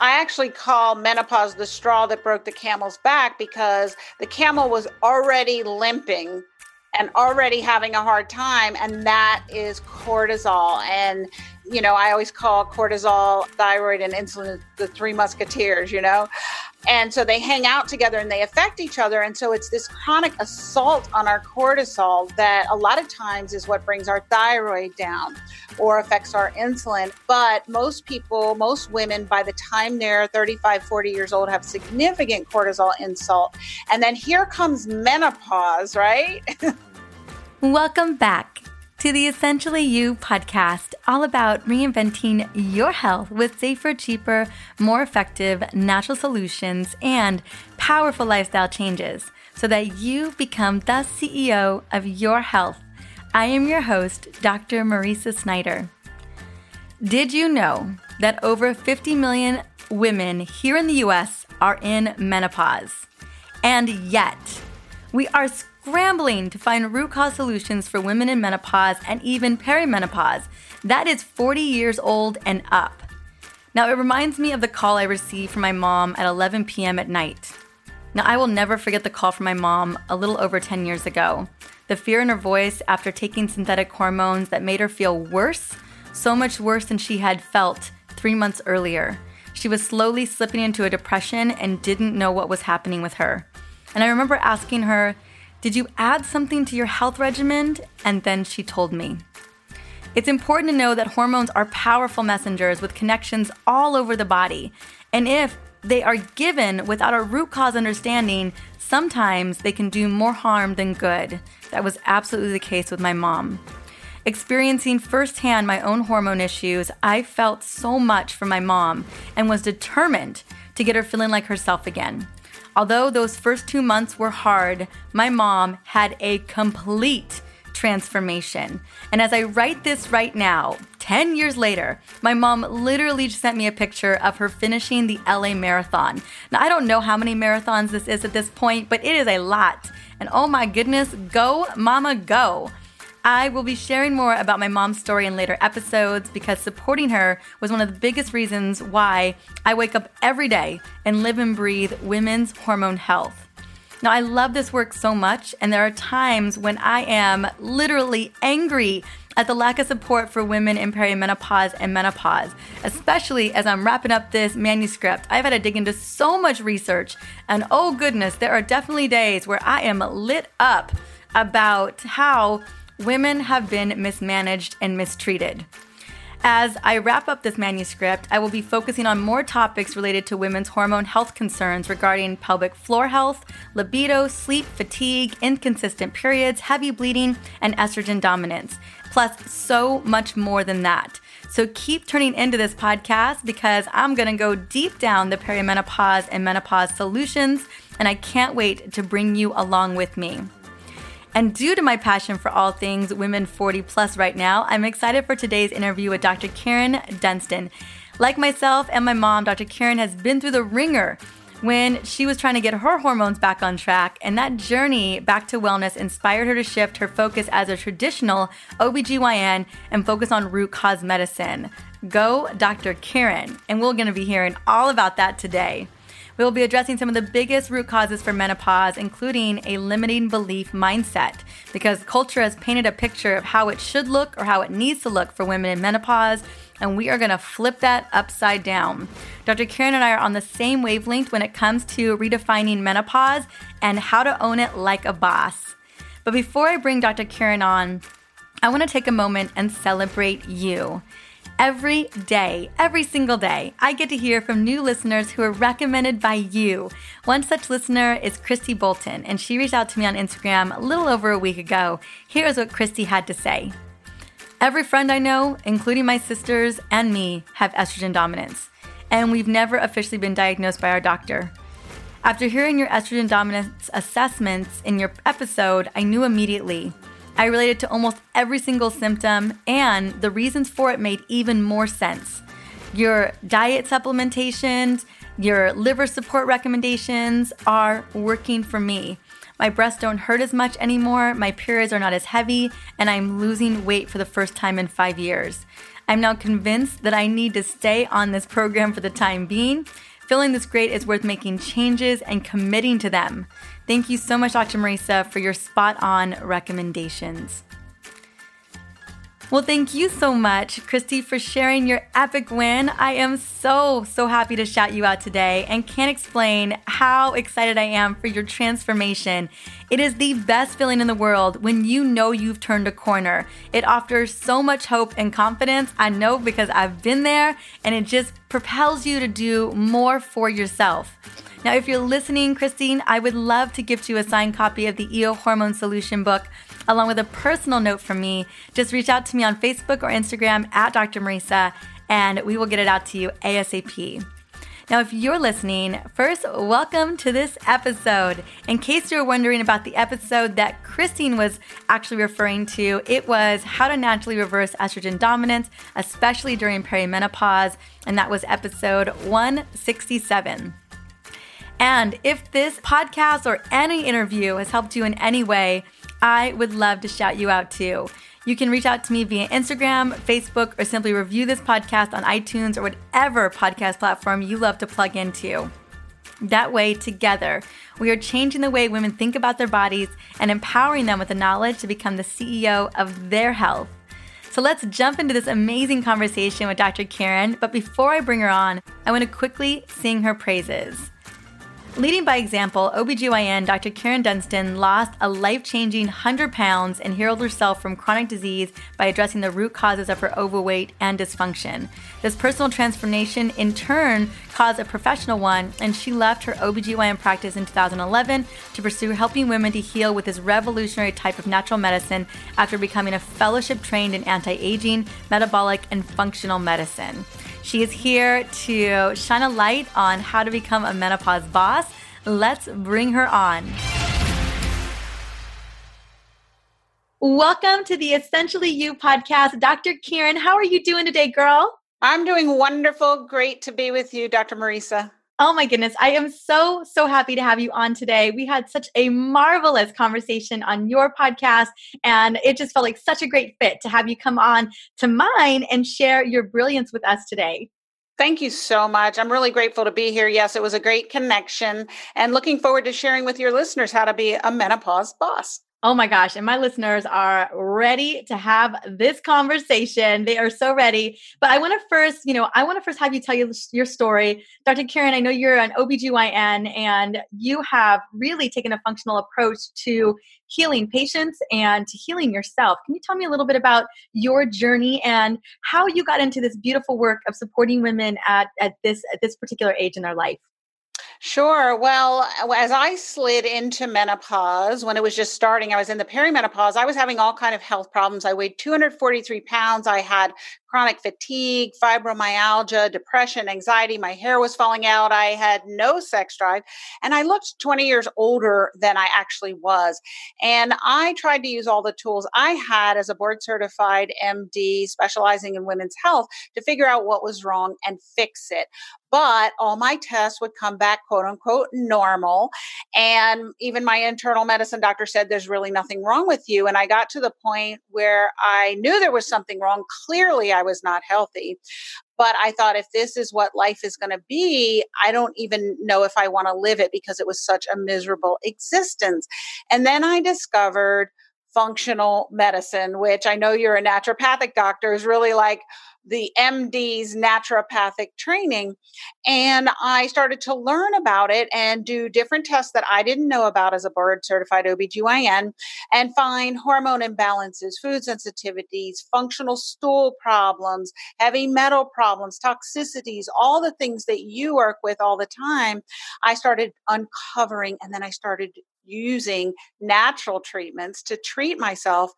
I actually call menopause the straw that broke the camel's back because the camel was already limping and already having a hard time, and that is cortisol. And you know, I always call cortisol, thyroid, and insulin the three musketeers, you know? And so they hang out together and they affect each other. And so it's this chronic assault on our cortisol that a lot of times is what brings our thyroid down or affects our insulin. But most people, most women, by the time they're 35, 40 years old, have significant cortisol insult. And then here comes menopause, right? Welcome back to the Essentially You podcast, all about reinventing your health with safer, cheaper, more effective natural solutions and powerful lifestyle changes so that you become the CEO of your health. I am your host, Dr. Mariza Snyder. Did you know that over 50 million women here in the US are in menopause? And yet, we are scrambling to find root cause solutions for women in menopause and even perimenopause. That is 40 years old and up. Now, it reminds me of the call I received from my mom at 11 p.m. at night. Now, I will never forget the call from my mom a little over 10 years ago. The fear in her voice after taking synthetic hormones that made her feel worse, so much worse than she had felt three months earlier. She was slowly slipping into a depression and didn't know what was happening with her. And I remember asking her, did you add something to your health regimen? And then she told me. It's important to know that hormones are powerful messengers with connections all over the body. And if they are given without a root cause understanding, sometimes they can do more harm than good. That was absolutely the case with my mom. Experiencing firsthand my own hormone issues, I felt so much for my mom and was determined to get her feeling like herself again. Although those first two months were hard, my mom had a complete transformation. And as I write this right now, 10 years later, my mom literally just sent me a picture of her finishing the LA Marathon. Now, I don't know how many marathons this is at this point, but it is a lot. And oh my goodness, go, mama, go. I will be sharing more about my mom's story in later episodes because supporting her was one of the biggest reasons why I wake up every day and live and breathe women's hormone health. Now, I love this work so much, and there are times when I am literally angry at the lack of support for women in perimenopause and menopause, especially as I'm wrapping up this manuscript. I've had to dig into so much research, and oh goodness, there are definitely days where I am lit up about how women have been mismanaged and mistreated. As I wrap up this manuscript, I will be focusing on more topics related to women's hormone health concerns regarding pelvic floor health, libido, sleep, fatigue, inconsistent periods, heavy bleeding, and estrogen dominance, plus so much more than that. So keep turning into this podcast because I'm going to go deep down the perimenopause and menopause solutions, and I can't wait to bring you along with me. And due to my passion for all things women 40 plus right now, I'm excited for today's interview with Dr. Karen Dunston. Like myself and my mom, Dr. Karen has been through the wringer when she was trying to get her hormones back on track, and that journey back to wellness inspired her to shift her focus as a traditional OBGYN and focus on root cause medicine. Go, Dr. Karen, and we're going to be hearing all about that today. We will be addressing some of the biggest root causes for menopause, including a limiting belief mindset, because culture has painted a picture of how it should look or how it needs to look for women in menopause, and we are going to flip that upside down. Dr. Karen and I are on the same wavelength when it comes to redefining menopause and how to own it like a boss. But before I bring Dr. Karen on, I want to take a moment and celebrate you. Every day, every single day, I get to hear from new listeners who are recommended by you. One such listener is Christy Bolton, and she reached out to me on Instagram a little over a week ago. Here's what Christy had to say. Every friend I know, including my sisters and me, have estrogen dominance, and we've never officially been diagnosed by our doctor. After hearing your estrogen dominance assessments in your episode, I knew immediately I related to almost every single symptom, and the reasons for it made even more sense. Your diet supplementations, your liver support recommendations are working for me. My breasts don't hurt as much anymore, my periods are not as heavy, and I'm losing weight for the first time in five years. I'm now convinced that I need to stay on this program for the time being. Feeling this great is worth making changes and committing to them. Thank you so much, Dr. Mariza, for your spot on recommendations. Well, thank you so much, Christy, for sharing your epic win. I am so, so happy to shout you out today and can't explain how excited I am for your transformation. It is the best feeling in the world when you know you've turned a corner. It offers so much hope and confidence. I know because I've been there, and it just propels you to do more for yourself. Now, if you're listening, Christine, I would love to gift you a signed copy of the EO Hormone Solution book along with a personal note from me. Just reach out to me on Facebook or Instagram at Dr. Mariza, and we will get it out to you ASAP. Now, if you're listening, first, welcome to this episode. In case you're wondering about the episode that Christine was actually referring to, it was How to Naturally Reverse Estrogen Dominance, especially during perimenopause, and that was episode 167. And if this podcast or any interview has helped you in any way, I would love to shout you out too. You can reach out to me via Instagram, Facebook, or simply review this podcast on iTunes or whatever podcast platform you love to plug into. That way, together, we are changing the way women think about their bodies and empowering them with the knowledge to become the CEO of their health. So let's jump into this amazing conversation with Dr. Karen. But before I bring her on, I want to quickly sing her praises. Leading by example, OBGYN Dr. Karen Dunston lost a life changing 100 pounds and healed herself from chronic disease by addressing the root causes of her overweight and dysfunction. This personal transformation, in turn, caused a professional one, and she left her OBGYN practice in 2011 to pursue helping women to heal with this revolutionary type of natural medicine after becoming a fellowship trained in anti aging, metabolic, and functional medicine. She is here to shine a light on how to become a menopause boss. Let's bring her on. Welcome to the Essentially You podcast. Dr. Karen, how are you doing today, girl? I'm doing wonderful. Great to be with you, Dr. Mariza. Oh my goodness. I am so, so happy to have you on today. We had such a marvelous conversation on your podcast, and it just felt like such a great fit to have you come on to mine and share your brilliance with us today. Thank you so much. I'm really grateful to be here. Yes, it was a great connection, and looking forward to sharing with your listeners how to be a menopause boss. Oh my gosh. And my listeners are ready to have this conversation. They are so ready. But I want to first, you know, I want to first have you tell you your story. Dr. Karen, I know you're an OBGYN and you have really taken a functional approach to healing patients and to healing yourself. Can you tell me a little bit about your journey and how you got into this beautiful work of supporting women at, at this at this particular age in their life? Sure. Well, uh, as I slid into menopause, when it was just starting, I was in the perimenopause. I was having all kind of health problems. I weighed 243 pounds. I had chronic fatigue, fibromyalgia, depression, anxiety. My hair was falling out. I had no sex drive. And I looked 20 years older than I actually was. And I tried to use all the tools I had as a board certified MD specializing in women's health to figure out what was wrong and fix it. But all my tests would come back, quote unquote, normal. And even my internal medicine doctor said, There's really nothing wrong with you. And I got to the point where I knew there was something wrong. Clearly, I was not healthy. But I thought if this is what life is going to be, I don't even know if I want to live it because it was such a miserable existence. And then I discovered functional medicine, which I know you're a naturopathic doctor, is really like the MD's naturopathic training. And I started to learn about it and do different tests that I didn't know about as a board certified OBGYN and find hormone imbalances, food sensitivities, functional stool problems, heavy metal problems, toxicities, all the things that you work with all the time. I started uncovering and then I started using natural treatments to treat myself.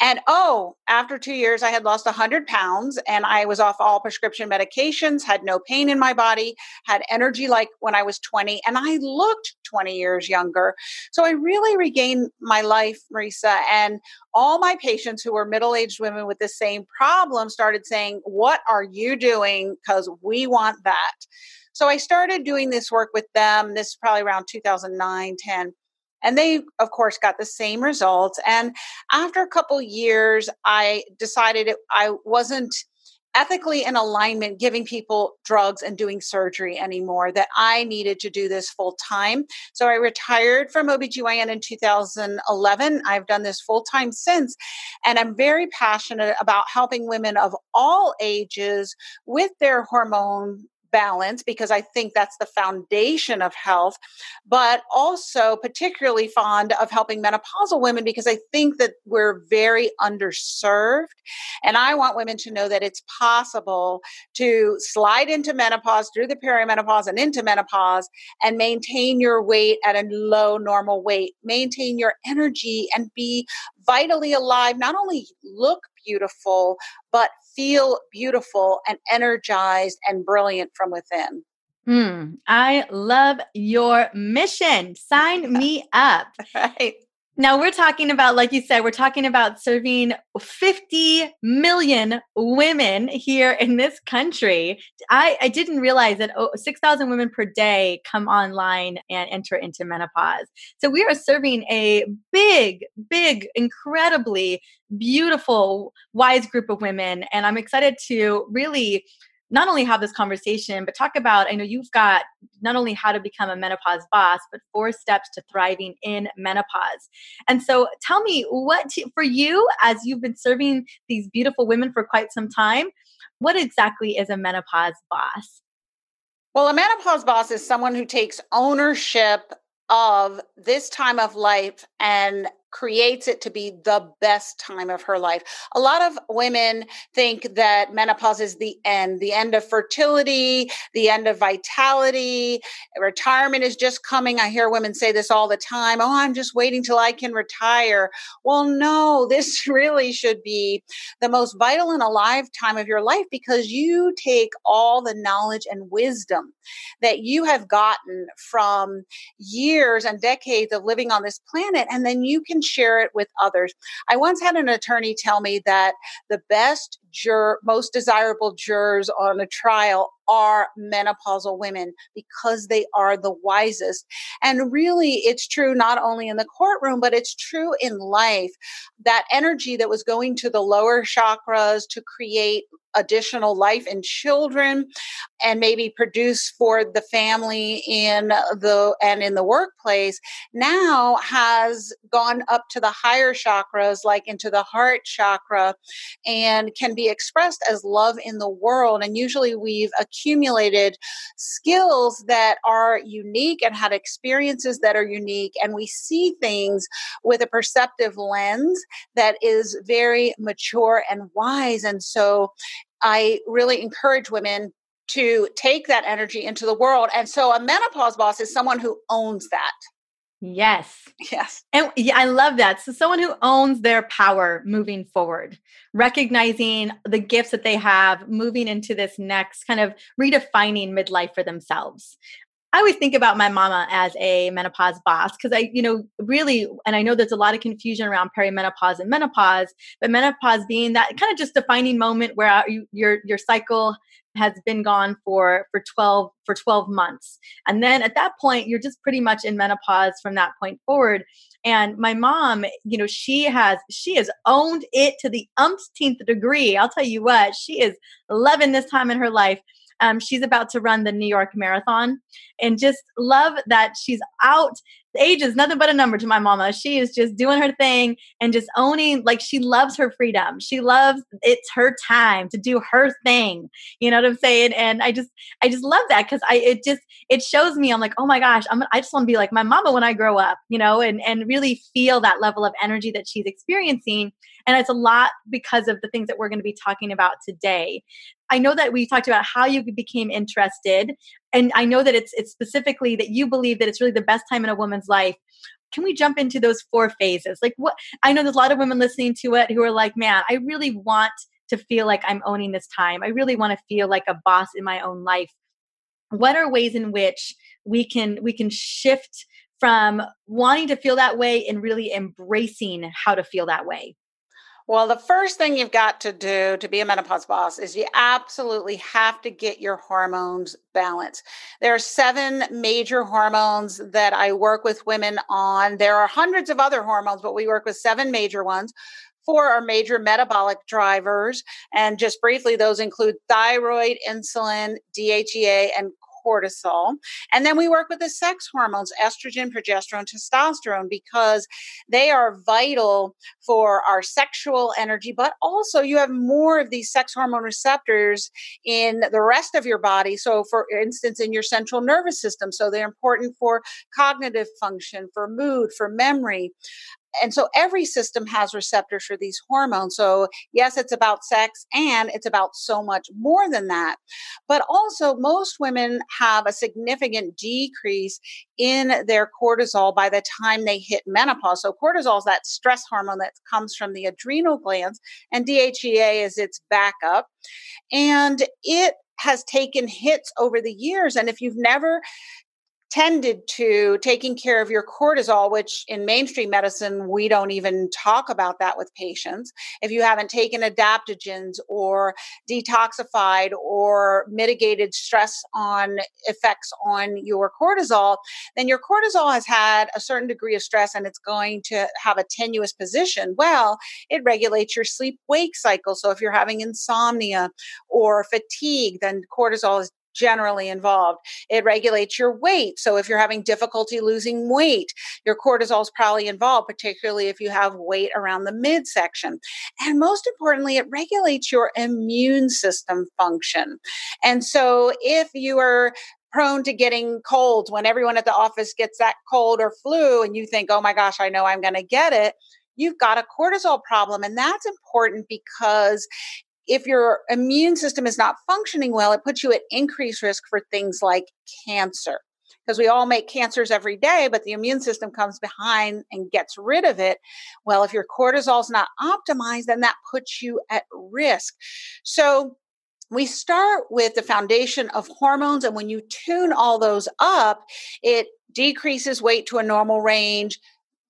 And oh, after two years, I had lost 100 pounds and I was off all prescription medications, had no pain in my body, had energy like when I was 20, and I looked 20 years younger. So I really regained my life, Mariza. And all my patients who were middle aged women with the same problem started saying, What are you doing? Because we want that. So I started doing this work with them. This is probably around 2009, 10. And they, of course, got the same results. And after a couple years, I decided I wasn't ethically in alignment giving people drugs and doing surgery anymore, that I needed to do this full time. So I retired from OBGYN in 2011. I've done this full time since. And I'm very passionate about helping women of all ages with their hormone balance because I think that's the foundation of health, but also particularly fond of helping menopausal women because I think that we're very underserved. And I want women to know that it's possible to slide into menopause through the perimenopause and into menopause and maintain your weight at a low normal weight, maintain your energy and be vitally alive, not only look beautiful, but feel beautiful and energized and brilliant from within. Mm, I love your mission. Sign me up. right. Now we're talking about, like you said, we're talking about serving 50 million women here in this country. I, I didn't realize that oh, 6,000 women per day come online and enter into menopause. So we are serving a big, big, incredibly beautiful, wise group of women. And I'm excited to really not only have this conversation, but talk about I know you've got not only how to become a menopause boss, but four steps to thriving in menopause. And so tell me what for you, as you've been serving these beautiful women for quite some time, what exactly is a menopause boss? Well, a menopause boss is someone who takes ownership of this time of life and creates it to be the best time of her life. A lot of women think that menopause is the end, the end of fertility, the end of vitality. Retirement is just coming. I hear women say this all the time. Oh, I'm just waiting till I can retire. Well, no, this really should be the most vital and alive time of your life because you take all the knowledge and wisdom that you have gotten from years and decades of living on this planet, and then you can share it with others. I once had an attorney tell me that the best juror, most desirable jurors on a trial are menopausal women because they are the wisest. And really, it's true not only in the courtroom, but it's true in life. That energy that was going to the lower chakras to create additional life in children and maybe produce for the family in the and in the workplace now has gone up to the higher chakras like into the heart chakra and can be expressed as love in the world. And usually we've accumulated skills that are unique and had experiences that are unique and we see things with a perceptive lens that is very mature and wise. And so I really encourage women to take that energy into the world. And so a menopause boss is someone who owns that. Yes. Yes. And yeah, I love that. So someone who owns their power moving forward, recognizing the gifts that they have, moving into this next kind of redefining midlife for themselves. I always think about my mama as a menopause boss because I, you know, really, and I know there's a lot of confusion around perimenopause and menopause, but menopause being that kind of just defining moment where you, your your cycle has been gone for for 12 for 12 months. And then at that point you're just pretty much in menopause from that point forward. And my mom you know she has she has owned it to the umpteenth degree. I'll tell you what she is loving this time in her life. Um, she's about to run the New York Marathon and just love that she's out. Age is nothing but a number to my mama. She is just doing her thing and just owning, like, she loves her freedom. She loves it's her time to do her thing. You know what I'm saying? And I just, I just love that because I, it just, it shows me, I'm like, oh my gosh, I'm, I just want to be like my mama when I grow up, you know, and, and really feel that level of energy that she's experiencing. And it's a lot because of the things that we're going to be talking about today. I know that we talked about how you became interested, and I know that it's it's specifically that you believe that it's really the best time in a woman's life. Can we jump into those four phases? Like what I know there's a lot of women listening to it who are like, "Man, I really want to feel like I'm owning this time. I really want to feel like a boss in my own life." What are ways in which we can we can shift from wanting to feel that way and really embracing how to feel that way? Well, the first thing you've got to do to be a menopause boss is you absolutely have to get your hormones balanced. There are seven major hormones that I work with women on. There are hundreds of other hormones, but we work with seven major ones four are major metabolic drivers. And just briefly, those include thyroid, insulin, DHEA, and cortisol. And then we work with the sex hormones, estrogen, progesterone, testosterone, because they are vital for our sexual energy, but also you have more of these sex hormone receptors in the rest of your body. So, for instance, in your central nervous system. So, they're important for cognitive function, for mood, for memory and so every system has receptors for these hormones. So, yes, it's about sex and it's about so much more than that. But also, most women have a significant decrease in their cortisol by the time they hit menopause. So, cortisol is that stress hormone that comes from the adrenal glands, and DHEA is its backup. And it has taken hits over the years. And if you've never tended to taking care of your cortisol, which in mainstream medicine, we don't even talk about that with patients. If you haven't taken adaptogens or detoxified or mitigated stress on effects on your cortisol, then your cortisol has had a certain degree of stress and it's going to have a tenuous position. Well, it regulates your sleep wake cycle. So if you're having insomnia or fatigue, then cortisol is generally involved. It regulates your weight. So if you're having difficulty losing weight, your cortisol is probably involved, particularly if you have weight around the midsection. And most importantly, it regulates your immune system function. And so if you are prone to getting colds when everyone at the office gets that cold or flu and you think, oh my gosh, I know I'm going to get it you've got a cortisol problem. And that's important because if your immune system is not functioning well, it puts you at increased risk for things like cancer. Because we all make cancers every day, but the immune system comes behind and gets rid of it. Well, if your cortisol is not optimized, then that puts you at risk. So, we start with the foundation of hormones, and when you tune all those up, it decreases weight to a normal range,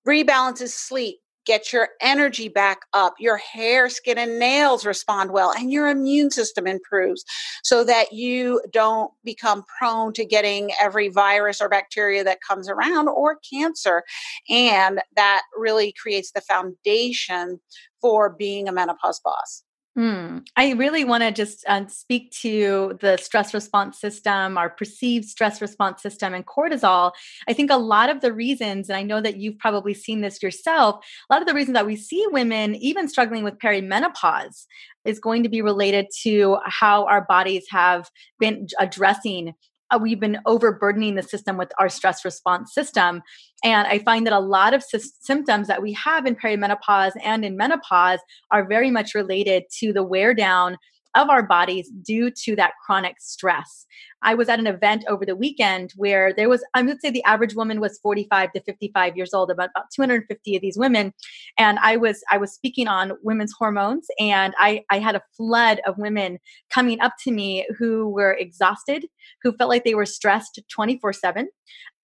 rebalances sleep, get your energy back up, your hair, skin, and nails respond well, and your immune system improves so that you don't become prone to getting every virus or bacteria that comes around or cancer. And that really creates the foundation for being a menopause boss. Hmm. I really want to just uh, speak to the stress response system, our perceived stress response system, and cortisol. I think a lot of the reasons, and I know that you've probably seen this yourself, a lot of the reasons that we see women even struggling with perimenopause is going to be related to how our bodies have been addressing uh, we've been overburdening the system with our stress response system. And I find that a lot of sy- symptoms that we have in perimenopause and in menopause are very much related to the wear down of our bodies due to that chronic stress. I was at an event over the weekend where there was, I would say the average woman was 45 to 55 years old, about, about 250 of these women. And I was, I was speaking on women's hormones and I, I had a flood of women coming up to me who were exhausted, who felt like they were stressed 24 seven,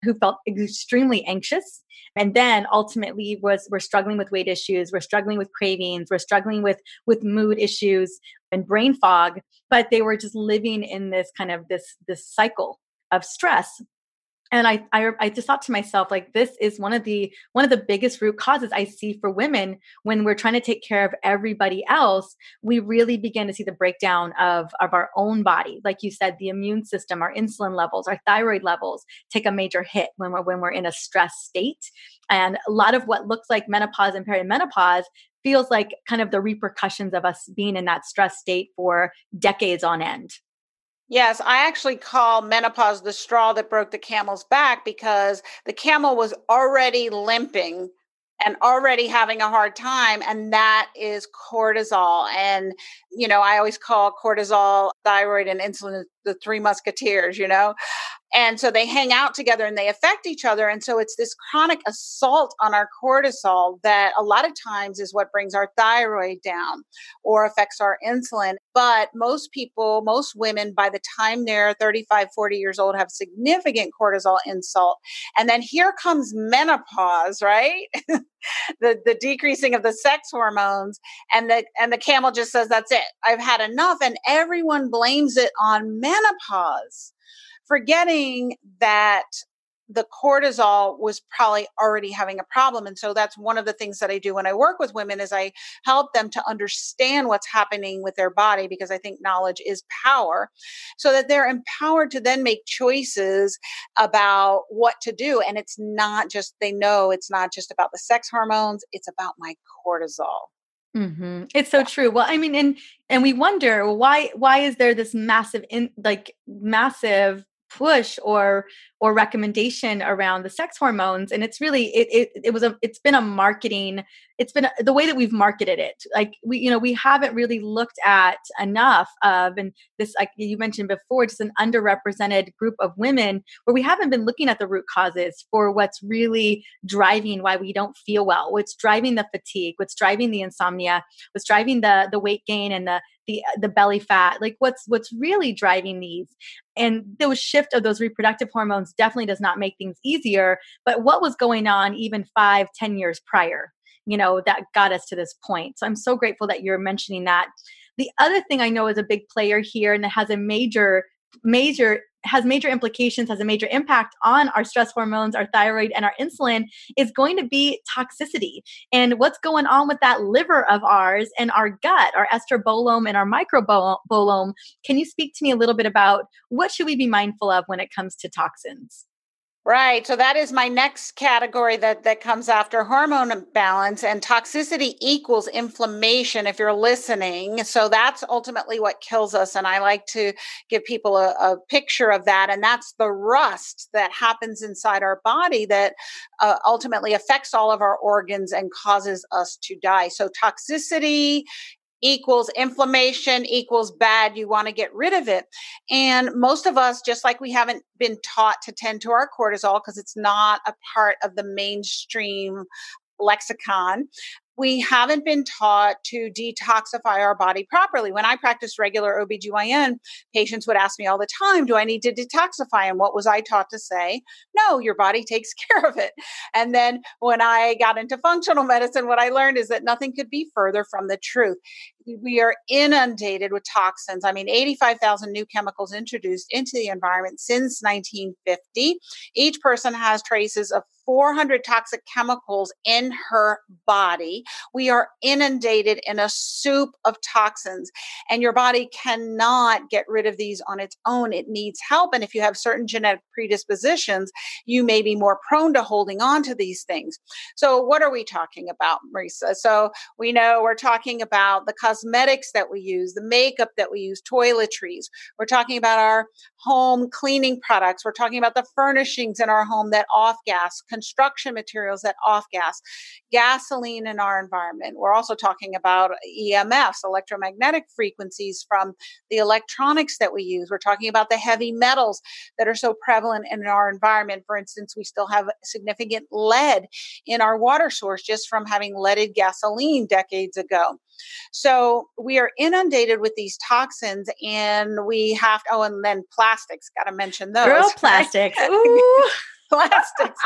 who felt extremely anxious and then ultimately was we're struggling with weight issues we're struggling with cravings we're struggling with with mood issues and brain fog but they were just living in this kind of this this cycle of stress and I, I i just thought to myself like this is one of the one of the biggest root causes i see for women when we're trying to take care of everybody else we really begin to see the breakdown of of our own body. Like you said the immune system our insulin levels our thyroid levels take a major hit when we're when we're in a stress state. And a lot of what looks like menopause and perimenopause feels like kind of the repercussions of us being in that stress state for decades on end Yes, I actually call menopause the straw that broke the camel's back because the camel was already limping and already having a hard time and that is cortisol and you know i always call cortisol thyroid and insulin the three musketeers you know and so they hang out together and they affect each other. And so it's this chronic assault on our cortisol that a lot of times is what brings our thyroid down or affects our insulin. But most people, most women, by the time they're 35, 40 years old, have significant cortisol insult. And then here comes menopause, right? the, the decreasing of the sex hormones. And the, and the camel just says, that's it. I've had enough. And everyone blames it on menopause forgetting that the cortisol was probably already having a problem and so that's one of the things that i do when i work with women is i help them to understand what's happening with their body because i think knowledge is power so that they're empowered to then make choices about what to do and it's not just they know it's not just about the sex hormones it's about my cortisol Mm-hmm. It's so true. Well, I mean, and and we wonder why why is there this massive in like massive push or or recommendation around the sex hormones and it's really it, it, it was a it's been a marketing it's been the way that we've marketed it. Like we you know we haven't really looked at enough of and this like you mentioned before just an underrepresented group of women where we haven't been looking at the root causes for what's really driving why we don't feel well what's driving the fatigue what's driving the insomnia what's driving the the weight gain and the the uh, the belly fat like what's what's really driving these and those shift of those reproductive hormones definitely does not make things easier but what was going on even five ten years prior you know that got us to this point. So i'm so grateful that you're mentioning that. The other thing i know is a big player here and it has a major major has major implications, has a major impact on our stress hormones, our thyroid, and our insulin is going to be toxicity. And what's going on with that liver of ours and our gut, our estrobolome and our microbiome. Can you speak to me a little bit about what should we be mindful of when it comes to toxins? Right. So that is my next category that that comes after hormone imbalance and toxicity equals inflammation if you're listening. So that's ultimately what kills us and I like to give people a, a picture of that and that's the rust that happens inside our body that uh, ultimately affects all of our organs and causes us to die. So toxicity equals inflammation equals bad. You want to get rid of it. And most of us, just like we haven't been taught to tend to our cortisol because it's not a part of the mainstream lexicon we haven't been taught to detoxify our body properly. When I practiced regular OBGYN, patients would ask me all the time, Do I need to detoxify? And what was I taught to say? No, your body takes care of it. And then when I got into functional medicine, what I learned is that nothing could be further from the truth. We are inundated with toxins. I mean, 85,000 new chemicals introduced into the environment since 1950. Each person has traces of 400 toxic chemicals in her body. We are inundated in a soup of toxins, and your body cannot get rid of these on its own. It needs help. And if you have certain genetic predispositions, you may be more prone to holding on to these things. So, what are we talking about, Mariza? So, we know we're talking about the cosmetics that we use, the makeup that we use, toiletries. We're talking about our home cleaning products. We're talking about the furnishings in our home that off gas construction materials that off gas, gasoline in our environment. We're also talking about EMFs, electromagnetic frequencies from the electronics that we use. We're talking about the heavy metals that are so prevalent in our environment. For instance, we still have significant lead in our water source just from having leaded gasoline decades ago. So we are inundated with these toxins and we have to, oh, and then plastics, got to mention those. Girl, plastics. Ooh plastics.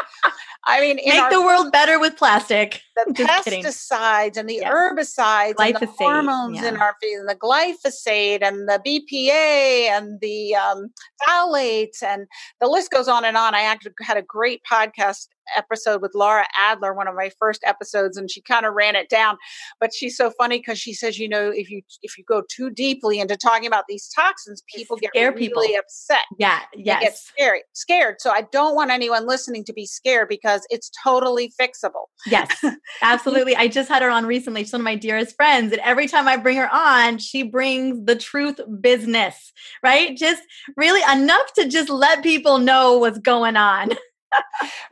I mean, make our, the world better with plastic. The pesticides kidding. and the herbicides glyphosate, and the hormones yeah. in our feed, and the glyphosate and the BPA and the um, phthalates, and the list goes on and on. I actually had a great podcast episode with Lara Adler, one of my first episodes, and she kind of ran it down. But she's so funny because she says, you know, if you if you go too deeply into talking about these toxins, people get really people. upset. Yeah, yes. They get scared, scared. So I don't want anyone listening to be scared because it's totally fixable. Yes, absolutely. I just had her on recently. She's one of my dearest friends, and every time I bring her on, she brings the truth business, right? Just really enough to just let people know what's going on.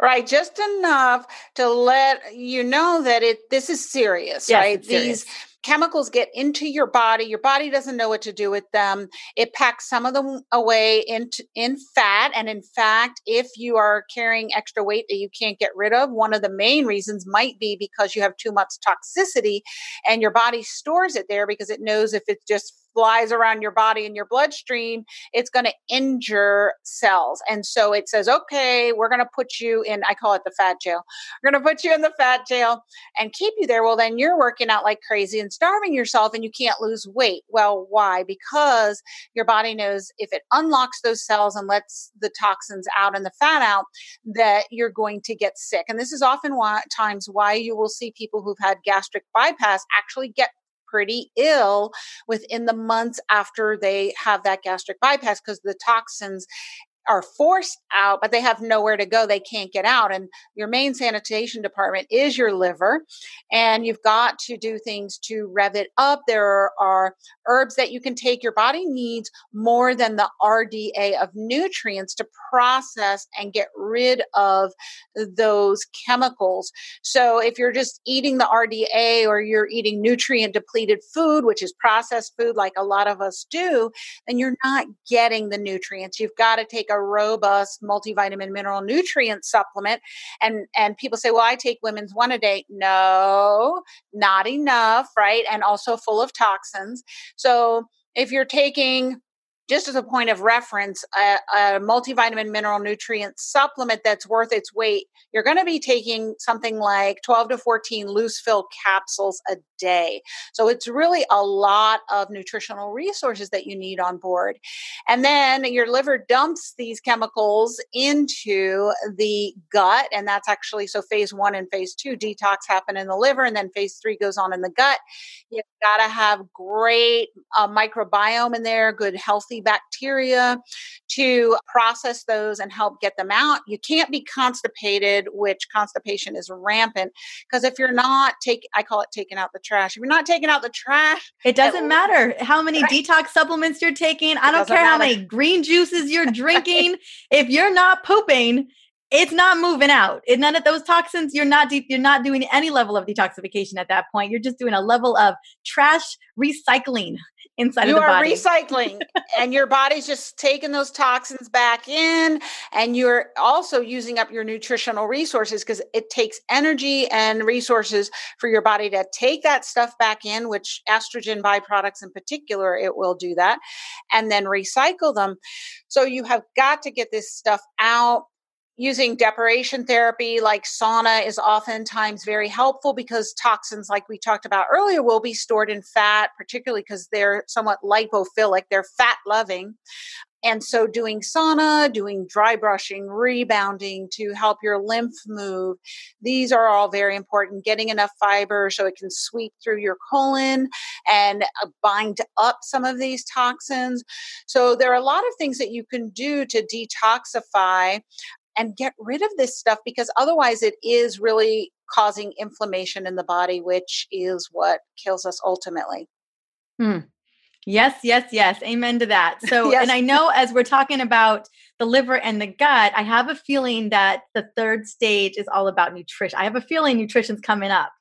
right just enough to let you know that it this is serious yes, right serious. these chemicals get into your body your body doesn't know what to do with them it packs some of them away into in fat and in fact if you are carrying extra weight that you can't get rid of one of the main reasons might be because you have too much toxicity and your body stores it there because it knows if it's just flies around your body and your bloodstream, it's going to injure cells. And so it says, okay, we're going to put you in, I call it the fat jail. We're going to put you in the fat jail and keep you there. Well, then you're working out like crazy and starving yourself and you can't lose weight. Well, why? Because your body knows if it unlocks those cells and lets the toxins out and the fat out, that you're going to get sick. And this is often why, times why you will see people who've had gastric bypass actually get pretty ill within the months after they have that gastric bypass because the toxins are forced out, but they have nowhere to go. They can't get out. And your main sanitation department is your liver. And you've got to do things to rev it up. There are herbs that you can take. Your body needs more than the RDA of nutrients to process and get rid of those chemicals. So if you're just eating the RDA or you're eating nutrient depleted food, which is processed food like a lot of us do, then you're not getting the nutrients. You've got to take a a robust multivitamin mineral nutrient supplement and and people say well i take women's one a day. No not enough right? And also full of toxins. So if you're taking just as a point of reference, a, a, multivitamin mineral nutrient supplement that's worth its weight, you're going to be taking something like 12 to 14 loose fill capsules a day. So it's really a lot of nutritional resources that you need on board. And then your liver dumps these chemicals into the gut. And that's actually so phase one and phase two detox happen in the liver, and then phase three goes on in the gut. You've got to have great uh, microbiome in there, good healthy healthy bacteria to process those and help get them out. You can't be constipated, which constipation is rampant. Because if you're not taking, I call it taking out the trash. If you're not taking out the trash, it doesn't matter how many right. detox supplements you're taking. I don't care matter. how many green juices you're drinking. if you're not pooping, it's not moving out. It, none of those toxins. You're not de- you're not doing any level of detoxification at that point. You're just doing a level of trash recycling inside you of the body. You are recycling, and your body's just taking those toxins back in, and you're also using up your nutritional resources because it takes energy and resources for your body to take that stuff back in, which estrogen byproducts in particular, it will do that, and then recycle them. So you have got to get this stuff out using deprivation therapy like sauna is oftentimes very helpful because toxins like we talked about earlier will be stored in fat particularly because they're somewhat lipophilic they're fat loving. And so doing sauna doing dry brushing rebounding to help your lymph move these are all very important. Getting enough fiber so it can sweep through your colon and uh, bind up some of these toxins. So there are a lot of things that you can do to detoxify and get rid of this stuff because otherwise it is really causing inflammation in the body, which is what kills us ultimately. Hmm. Yes, yes, yes. Amen to that. So, yes. and I know as we're talking about the liver and the gut, I have a feeling that the third stage is all about nutrition. I have a feeling nutrition's coming up.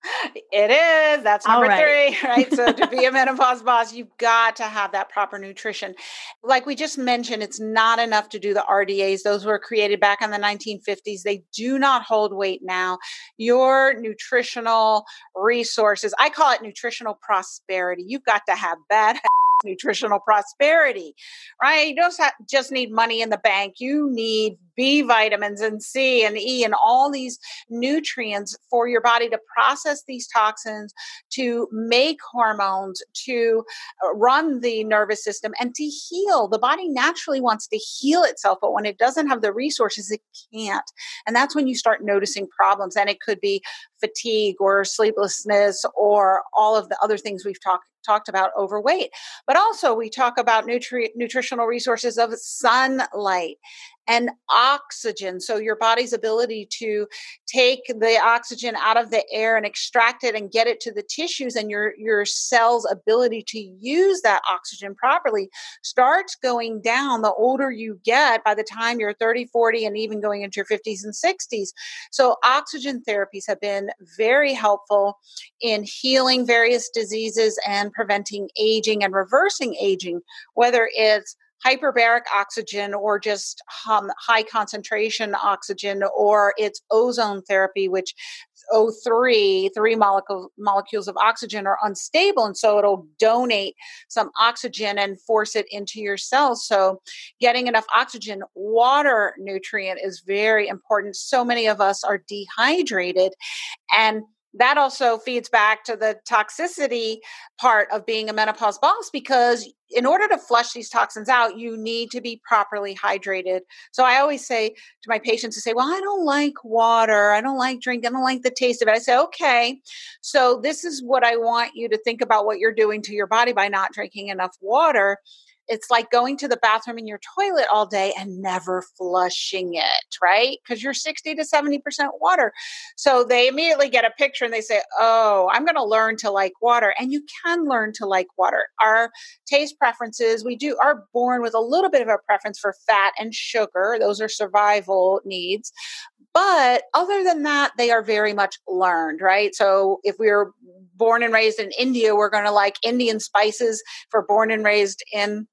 It is. That's number right. three, right? So, to be a menopause boss, you've got to have that proper nutrition. Like we just mentioned, it's not enough to do the RDAs. Those were created back in the 1950s. They do not hold weight now. Your nutritional resources, I call it nutritional prosperity. You've got to have bad nutritional prosperity, right? You don't just need money in the bank. You need B vitamins and C and E and all these nutrients for your body to process these toxins, to make hormones, to uh, run the nervous system, and to heal. The body naturally wants to heal itself, but when it doesn't have the resources, it can't. And that's when you start noticing problems. And it could be fatigue or sleeplessness or all of the other things we've talked talked about overweight. But also we talk about nutri- nutritional resources of sunlight and oxygen. So, your body's ability to take the oxygen out of the air and extract it and get it to the tissues, and your, your cell's ability to use that oxygen properly starts going down the older you get by the time you're 30, 40, and even going into your 50s and 60s. So, oxygen therapies have been very helpful in healing various diseases and preventing aging and reversing aging, whether it's hyperbaric oxygen or just um, high concentration oxygen, or it's ozone therapy, which O3, three molecule, molecules of oxygen are unstable. And so it'll donate some oxygen and force it into your cells. So getting enough oxygen, water nutrient is very important. So many of us are dehydrated. And that also feeds back to the toxicity part of being a menopause boss because in order to flush these toxins out you need to be properly hydrated. So i always say to my patients to say well i don't like water. I don't like drink i don't like the taste of it. I say okay. So this is what i want you to think about what you're doing to your body by not drinking enough water it's like going to the bathroom in your toilet all day and never flushing it, right? Because you're 60 to 70% water. So they immediately get a picture and they say, Oh, I'm going to learn to like water. And you can learn to like water. Our taste preferences, we do are born with a little bit of a preference for fat and sugar. Those are survival needs. But other than that, they are very much learned, right? So if we are born and raised in India, we're going to like Indian spices. For born and raised in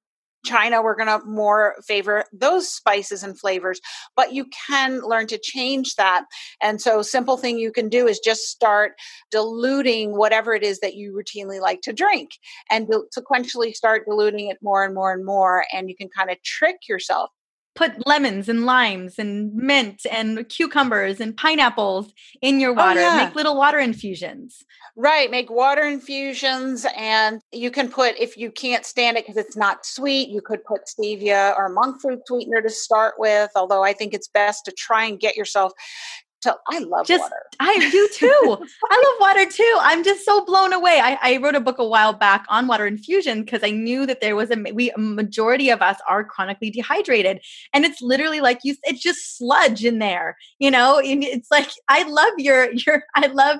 China, we're going to more favor those spices and flavors, but you can learn to change that. And so, simple thing you can do is just start diluting whatever it is that you routinely like to drink and sequentially start diluting it more and more and more. And you can kind of trick yourself put lemons and limes and mint and cucumbers and pineapples in your oh, water. Oh, yeah. Make little water infusions. Right. Make water infusions. And you can put, if you can't stand it because it's not sweet, you could put stevia or monk fruit sweetener to start with. Although I think it's best to try and get yourself I love just, water. I do too. I love water too. I'm just so blown away. I, I wrote a book a while back on water infusion because I knew that there was a we a majority of us are chronically dehydrated, and it's literally like you. It's just sludge in there, you know. And it's like I love your your. I love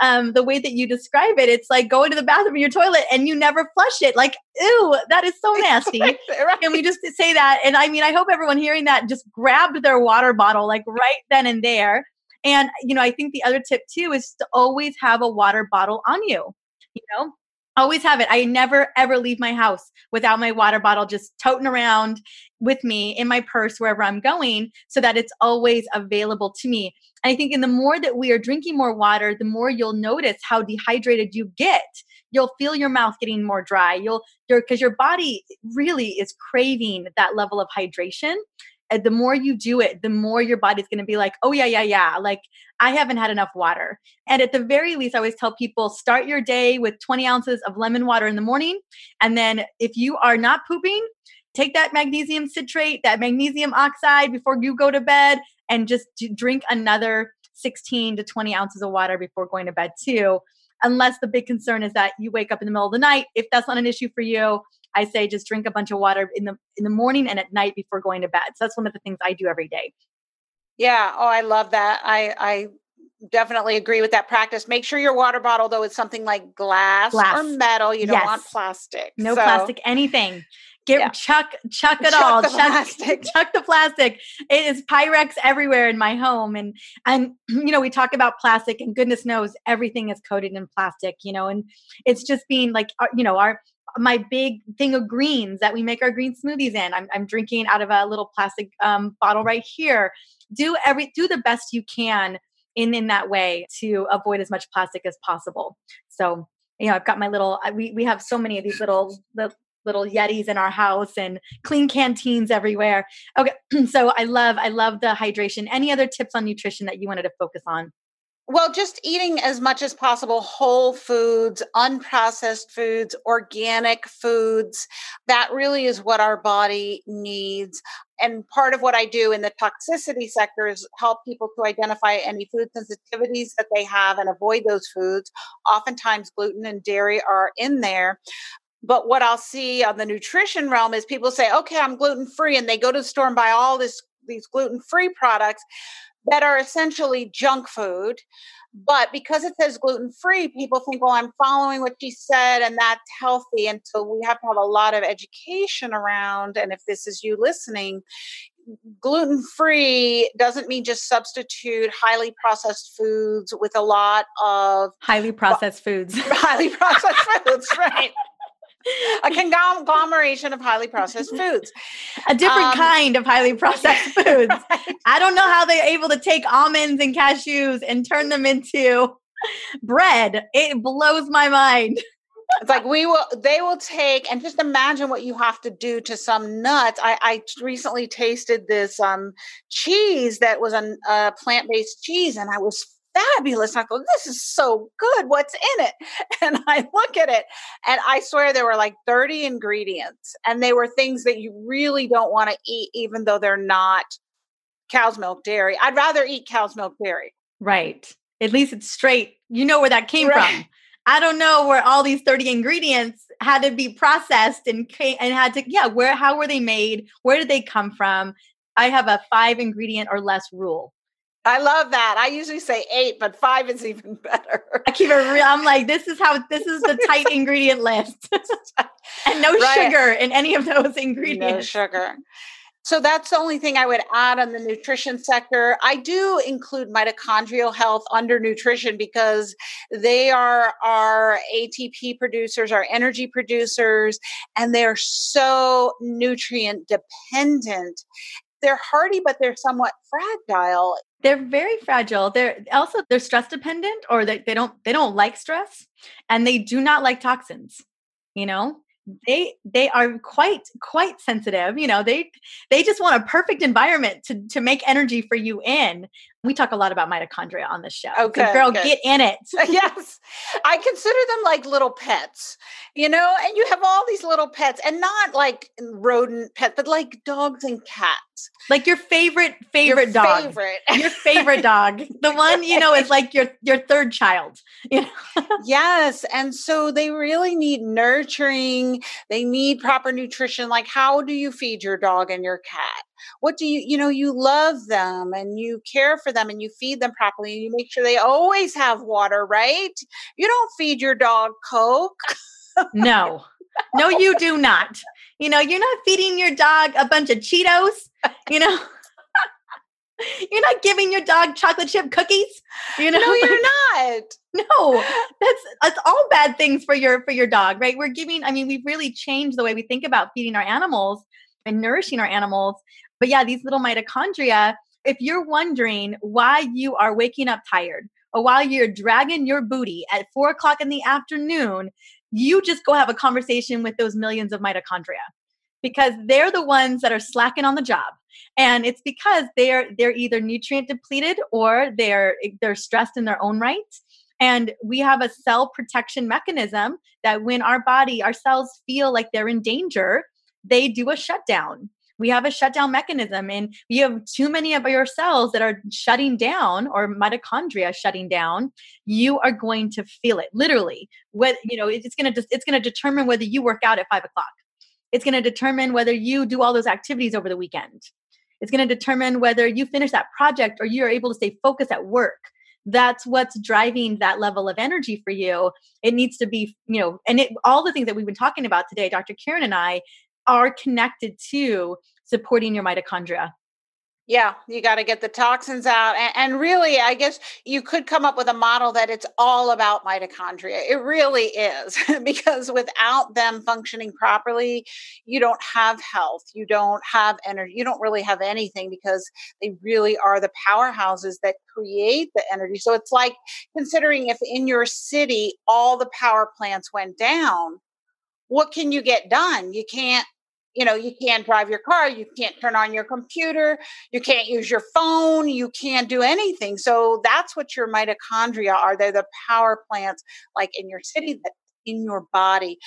um, the way that you describe it. It's like going to the bathroom in your toilet and you never flush it. Like, ew, that is so nasty. right, right. Can we just say that? And I mean, I hope everyone hearing that just grabbed their water bottle like right then and there and, you know, I think the other tip too is to always have a water bottle on you, you know, always have it. I never ever leave my house without my water bottle just toting around with me in my purse wherever I'm going so that it's always available to me. And I think in the more that we are drinking more water, the more you'll notice how dehydrated you get. You'll feel your mouth getting more dry. You'll your because your body really is craving that level of hydration Uh, the more you do it, the more your body's going to be like, oh, yeah, yeah, yeah. Like, I haven't had enough water. And at the very least, I always tell people start your day with 20 ounces of lemon water in the morning. And then if you are not pooping, take that magnesium citrate, that magnesium oxide before you go to bed, and just drink another 16 to 20 ounces of water before going to bed, too. Unless the big concern is that you wake up in the middle of the night. If that's not an issue for you, I say just drink a bunch of water in the in the morning and at night before going to bed. So that's one of the things I do every day. Yeah. Oh, I love that. I I definitely agree with that practice. Make sure your water bottle though is something like glass, glass. or metal. You don't yes. want plastic. No so. plastic, anything. Get yeah. chuck chuck it chuck all. The chuck, plastic. chuck the plastic. It is Pyrex everywhere in my home. And and you know, we talk about plastic and goodness knows everything is coated in plastic, you know, and it's just being like uh, you know, our my big thing of greens that we make our green smoothies in. I'm, I'm drinking out of a little plastic um, bottle right here. Do every do the best you can in in that way to avoid as much plastic as possible. So you know, I've got my little. We we have so many of these little the little yetis in our house and Klean Kanteens everywhere. Okay, so I love I love the hydration. Any other tips on nutrition that you wanted to focus on? Well, just eating as much as possible whole foods, unprocessed foods, organic foods. That really is what our body needs. And part of what I do in the toxicity sector is help people to identify any food sensitivities that they have and avoid those foods. Oftentimes, gluten and dairy are in there. But what I'll see on the nutrition realm is people say, okay, I'm gluten free, and they go to the store and buy all this these gluten free products that are essentially junk food. But because it says gluten free, people think, well, I'm following what she said and that's healthy. And so we have to have a lot of education around. And if this is you listening, gluten free doesn't mean just substitute highly processed foods with a lot of highly processed foods. highly processed foods, right? A conglomeration of highly processed foods. A different um, kind of highly processed foods. Right. I don't know how they're able to take almonds and cashews and turn them into bread. It blows my mind. it's like we will they will take and just imagine what you have to do to some nuts i, I recently tasted this um cheese that was a, a plant-based cheese and i was fabulous. I go, this is so good. What's in it? And I look at it and I swear there were like 30 ingredients and they were things that you really don't want to eat, even though they're not cow's milk dairy. I'd rather eat cow's milk dairy. Right. At least it's straight. You know where that came right. from. I don't know where all these 30 ingredients had to be processed and and had to yeah, where how were they made? Where did they come from? I have a 5 ingredient or less rule. I love that. I usually say eight, but five is even better. I keep it real. I'm like, this is how this is the tight ingredient list. and no right. sugar in any of those ingredients. No sugar. So that's the only thing I would add on the nutrition sector. I do include mitochondrial health under nutrition because they are our ATP producers, our energy producers, and they're so nutrient dependent they're hardy, but they're somewhat fragile. They're very fragile. They're also they're stress dependent, or they, they don't they don't like stress, and they do not like toxins. You know, they they are quite quite sensitive you know they they just want a perfect environment to to make energy for you in we talk a lot about mitochondria on this show. Okay girl okay. get in it. Yes. I consider them like little pets you know and you have all these little pets and not like rodent pets but like dogs and cats. Like your favorite favorite your dog. favorite. your favorite dog. The one you know is like your your third child you know? yes and so they really need nurturing. They need proper nutrition. Like how do you feed your dog and your cat what do you you know you love them and you care for them and you feed them properly and you make sure they always have water right? You don't feed your dog coke. No. No you do not. You know you're not feeding your dog a bunch of cheetos. You know? You're not giving your dog chocolate chip cookies. You know? no you're not. No. That's that's all bad things for your for your dog right? We're giving i mean we've really changed the way we think about feeding our animals and nourishing our animals. But yeah these little mitochondria if you're wondering why you are waking up tired or why you're dragging your booty at four o'clock in the afternoon you just go have a conversation with those millions of mitochondria because they're the ones that are slacking on the job. And it's because they're they're either nutrient depleted or they're they're stressed in their own right. And we have a cell protection mechanism that when our body our cells feel like they're in danger they do a shutdown we have a shutdown mechanism and you have too many of your cells that are shutting down or mitochondria shutting down you are going to feel it literally what you know it's going to it's going to determine whether you work out at five o'clock it's going to determine whether you do all those activities over the weekend. It's going to determine whether you finish that project or you're able to stay focused at work. That's what's driving that level of energy for you. It needs to be, you know, and it, all the things that we've been talking about today, Dr. Kyrin and I, are connected to supporting your mitochondria. Yeah, you got to get the toxins out. And, and, really, I guess you could come up with a model that it's all about mitochondria. It really is, because without them functioning properly, you don't have health, you don't have energy, you don't really have anything because they really are the powerhouses that create the energy. So it's like considering if in your city all the power plants went down, what can you get done? You can't you know, you can't drive your car, you can't turn on your computer, you can't use your phone, you can't do anything. So that's what your mitochondria are. They're the power plants like in your city that in your body.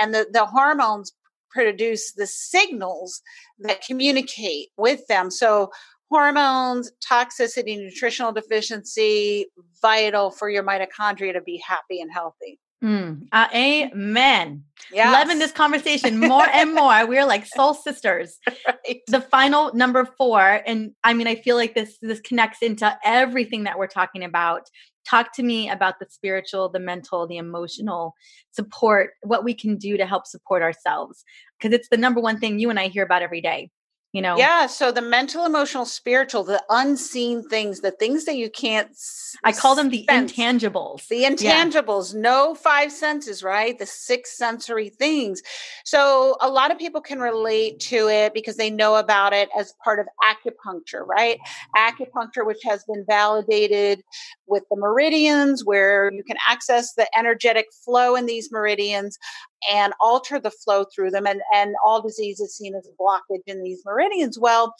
And the, the hormones produce the signals that communicate with them. So hormones, toxicity, nutritional deficiency, vital for your mitochondria to be happy and healthy. Mm, uh, amen. Yes. Loving this conversation more and more. We're like soul sisters. Right. The final number four, and I mean, I feel like this this connects into everything that we're talking about. Talk to me about the spiritual, the mental, the emotional support, what we can do to help support ourselves. Because it's the number one thing you and I hear about every day. You know? Yeah so the mental emotional spiritual the unseen things the things that you can't i call them the sense. intangibles. The intangibles yeah. no five senses right? The six sensory things. So a lot of people can relate to it because they know about it as part of acupuncture right? Acupuncture which has been validated with the meridians where you can access the energetic flow in these meridians and alter the flow through them and, and all disease is seen as a blockage in these meridians. Well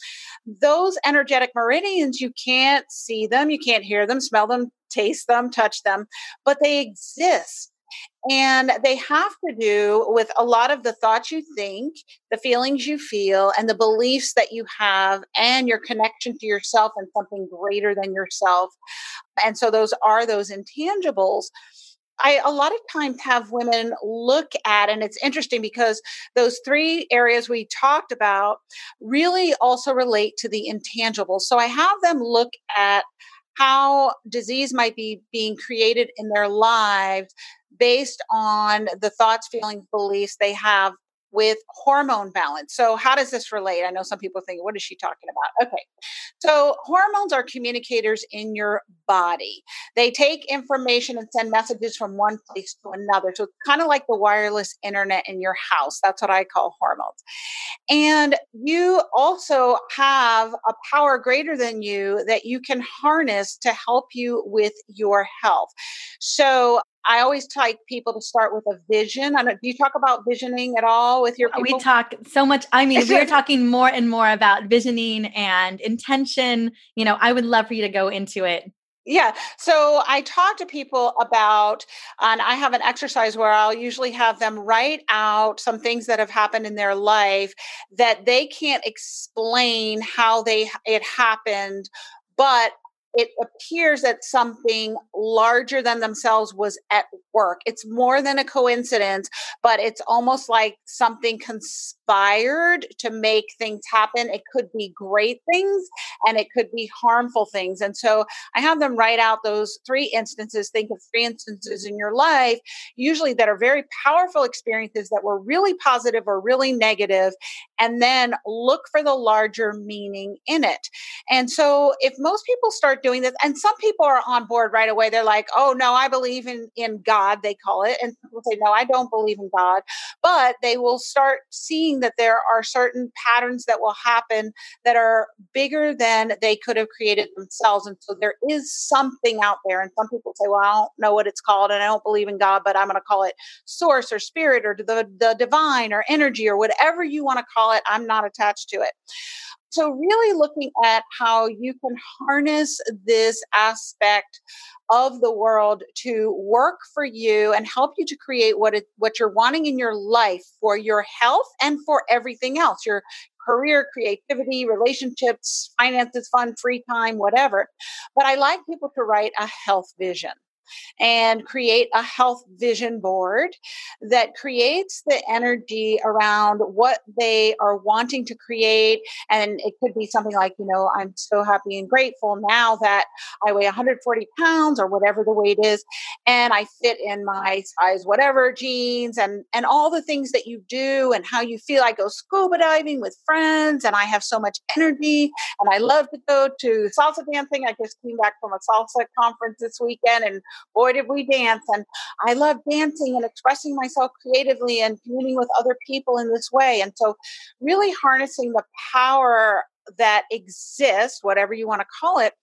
those energetic meridians you can't see them you can't hear them smell them taste them touch them but they exist and they have to do with a lot of the thoughts you think, the feelings you feel, and the beliefs that you have, and your connection to yourself and something greater than yourself. And so, those are those intangibles. I a lot of times have women look at, and it's interesting because those three areas we talked about really also relate to the intangibles. So I have them look at how disease might be being created in their lives based on the thoughts, feelings, beliefs they have with hormone balance. So, how does this relate? I know some people think, what is she talking about? Okay. So, hormones are communicators in your body. They take information and send messages from one place to another. So, it's kind of like the wireless internet in your house. That's what I call hormones. And you also have a power greater than you that you can harness to help you with your health. So, I always like people to start with a vision. I do you talk about visioning at all with your people? We talk so much. I mean, we're talking more and more about visioning and intention. You know, I would love for you to go into it. Yeah. So I talk to people about, and I have an exercise where I'll usually have them write out some things that have happened in their life that they can't explain how they it happened, but it appears that something larger than themselves was at work. It's more than a coincidence, but it's almost like something conspired to make things happen. It could be great things and it could be harmful things. And so I have them write out those three instances. Think of three instances in your life, usually that are very powerful experiences that were really positive or really negative, and then look for the larger meaning in it. And so if most people start doing this. And some people are on board right away. They're like, oh, no, I believe in, in God, they call it. And people say, no, I don't believe in God. But they will start seeing that there are certain patterns that will happen that are bigger than they could have created themselves. And so there is something out there. And some people say, well, I don't know what it's called and I don't believe in God, but I'm going to call it source or spirit or the, the divine or energy or whatever you want to call it. I'm not attached to it. So, really looking at how you can harness this aspect of the world to work for you and help you to create what it, what you're wanting in your life for your health and for everything else your career creativity relationships finances fun free time whatever. But i like people to write a health vision and create a health vision board that creates the energy around what they are wanting to create. And it could be something like, you know, I'm so happy and grateful now that I weigh 140 pounds or whatever the weight is, and I fit in my size whatever jeans and and all the things that you do and how you feel. I go scuba diving with friends and I have so much energy and I love to go to salsa dancing. I just came back from a salsa conference this weekend and boy, did we dance. And I love dancing and expressing myself creatively and communing with other people in this way. And so, really harnessing the power that exists, whatever you want to call it,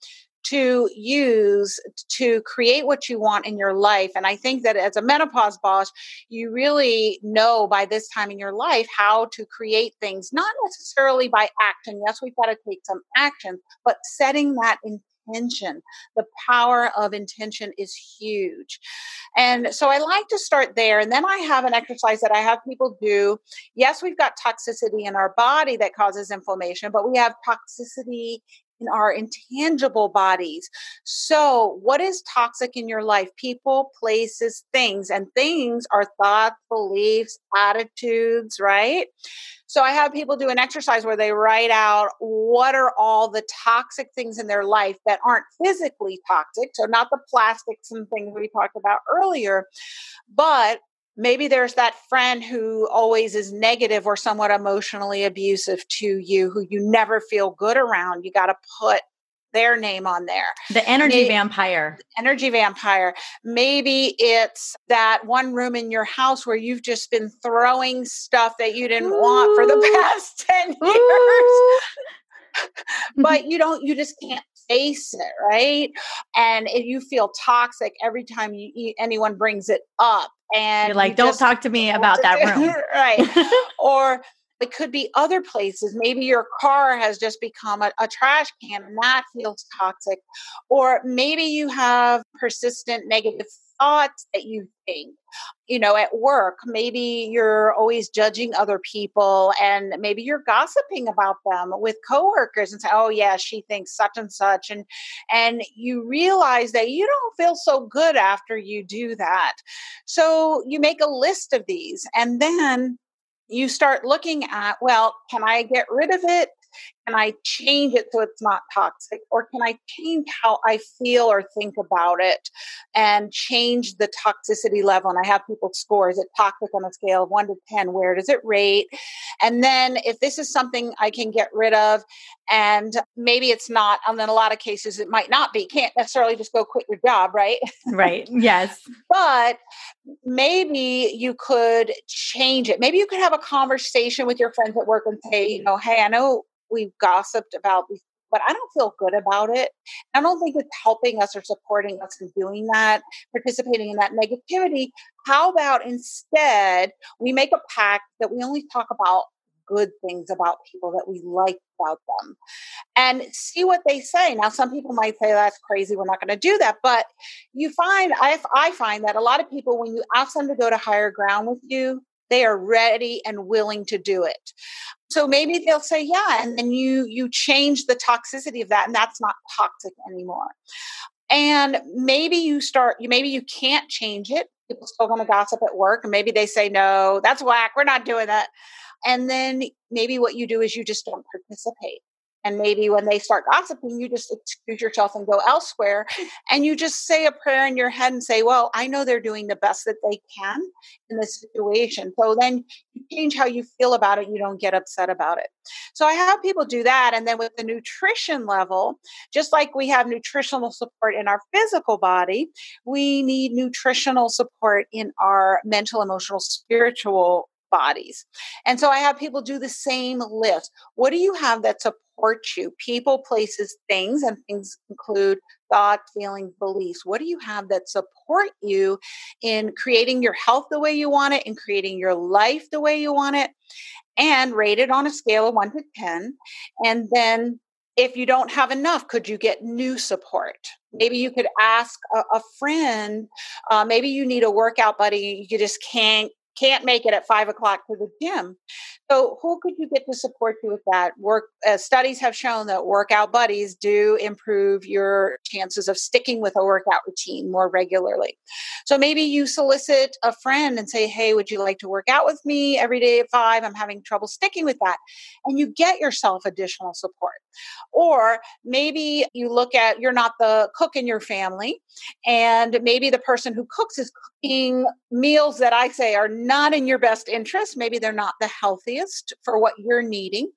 to use to create what you want in your life. And I think that as a menopause boss, you really know by this time in your life how to create things, not necessarily by action. Yes, we've got to take some action, but setting that in intention. The power of intention is huge. And so I like to start there. And then I have an exercise that I have people do. Yes, we've got toxicity in our body that causes inflammation, but we have toxicity in our intangible bodies. So, what is toxic in your life? People, places, things. And things are thoughts, beliefs, attitudes, right? So, I have people do an exercise where they write out what are all the toxic things in their life that aren't physically toxic. So, not the plastics and things we talked about earlier, but maybe there's that friend who always is negative or somewhat emotionally abusive to you who you never feel good around you got to put their name on there. The energy maybe, vampire. Energy vampire. Maybe it's that one room in your house where you've just been throwing stuff that you didn't Ooh. want for the past 10 years. but you don't you just can't face it, right? And if you feel toxic every time you anyone brings it up and you're like, don't talk to me about that room. right. or it could be other places. Maybe your car has just become a, a, trash can and that feels toxic. Or maybe you have persistent negative thoughts that you think, you know, at work. Maybe you're always judging other people and maybe you're gossiping about them with coworkers and say, oh yeah, she thinks such and such. And and you realize that you don't feel so good after you do that. So you make a list of these and then you start looking at, well, can I get rid of it? Can I change it so it's not toxic? Or can I change how I feel or think about it and change the toxicity level? And I have people score is it toxic on a scale of one to 10? Where does it rate? And then if this is something I can get rid of, and maybe it's not, and then a lot of cases it might not be, can't necessarily just go quit your job, right? Right. Yes. but maybe you could change it. Maybe you could have a conversation with your friends at work and say, you know, hey, I know we've gossiped about but I don't feel good about it. I don't think it's helping us or supporting us in doing that, participating in that negativity. How about instead we make a pact that we only talk about good things about people that we like about them and see what they say. Now, some people might say that's crazy. We're not going to do that. But you find, I, I find that a lot of people, when you ask them to go to higher ground with you, they are ready and willing to do it. So maybe they'll say yeah and then you you change the toxicity of that and that's not toxic anymore. And maybe you start you maybe you can't change it. People still going to gossip at work and maybe they say no that's whack we're not doing that and then maybe what you do is you just don't participate and maybe when they start gossiping, you just excuse yourself and go elsewhere. And you just say a prayer in your head and say, Well, I know they're doing the best that they can in this situation. So then you change how you feel about it. You don't get upset about it. So I have people do that. And then with the nutrition level, just like we have nutritional support in our physical body, we need nutritional support in our mental, emotional, spiritual bodies. And so I have people do the same list. What do you have that supports you. People, places, things, and things include thoughts, feelings, beliefs. What do you have that support you in creating your health the way you want it, in creating your life the way you want it, and rate it on a scale of one to 10. And then if you don't have enough, could you get new support? Maybe you could ask a, a friend. Uh, maybe you need a workout buddy. You just can't can't make it at five o'clock to the gym. So, who could you get to support you with that? Work uh, studies have shown that workout buddies do improve your chances of sticking with a workout routine more regularly. So, maybe you solicit a friend and say, "Hey, would you like to work out with me every day at five? I'm having trouble sticking with that," and you get yourself additional support. Or maybe you look at you're not the cook in your family, and maybe the person who cooks is cooking meals that I say are not in your best interest. Maybe they're not the healthiest for what you're needing.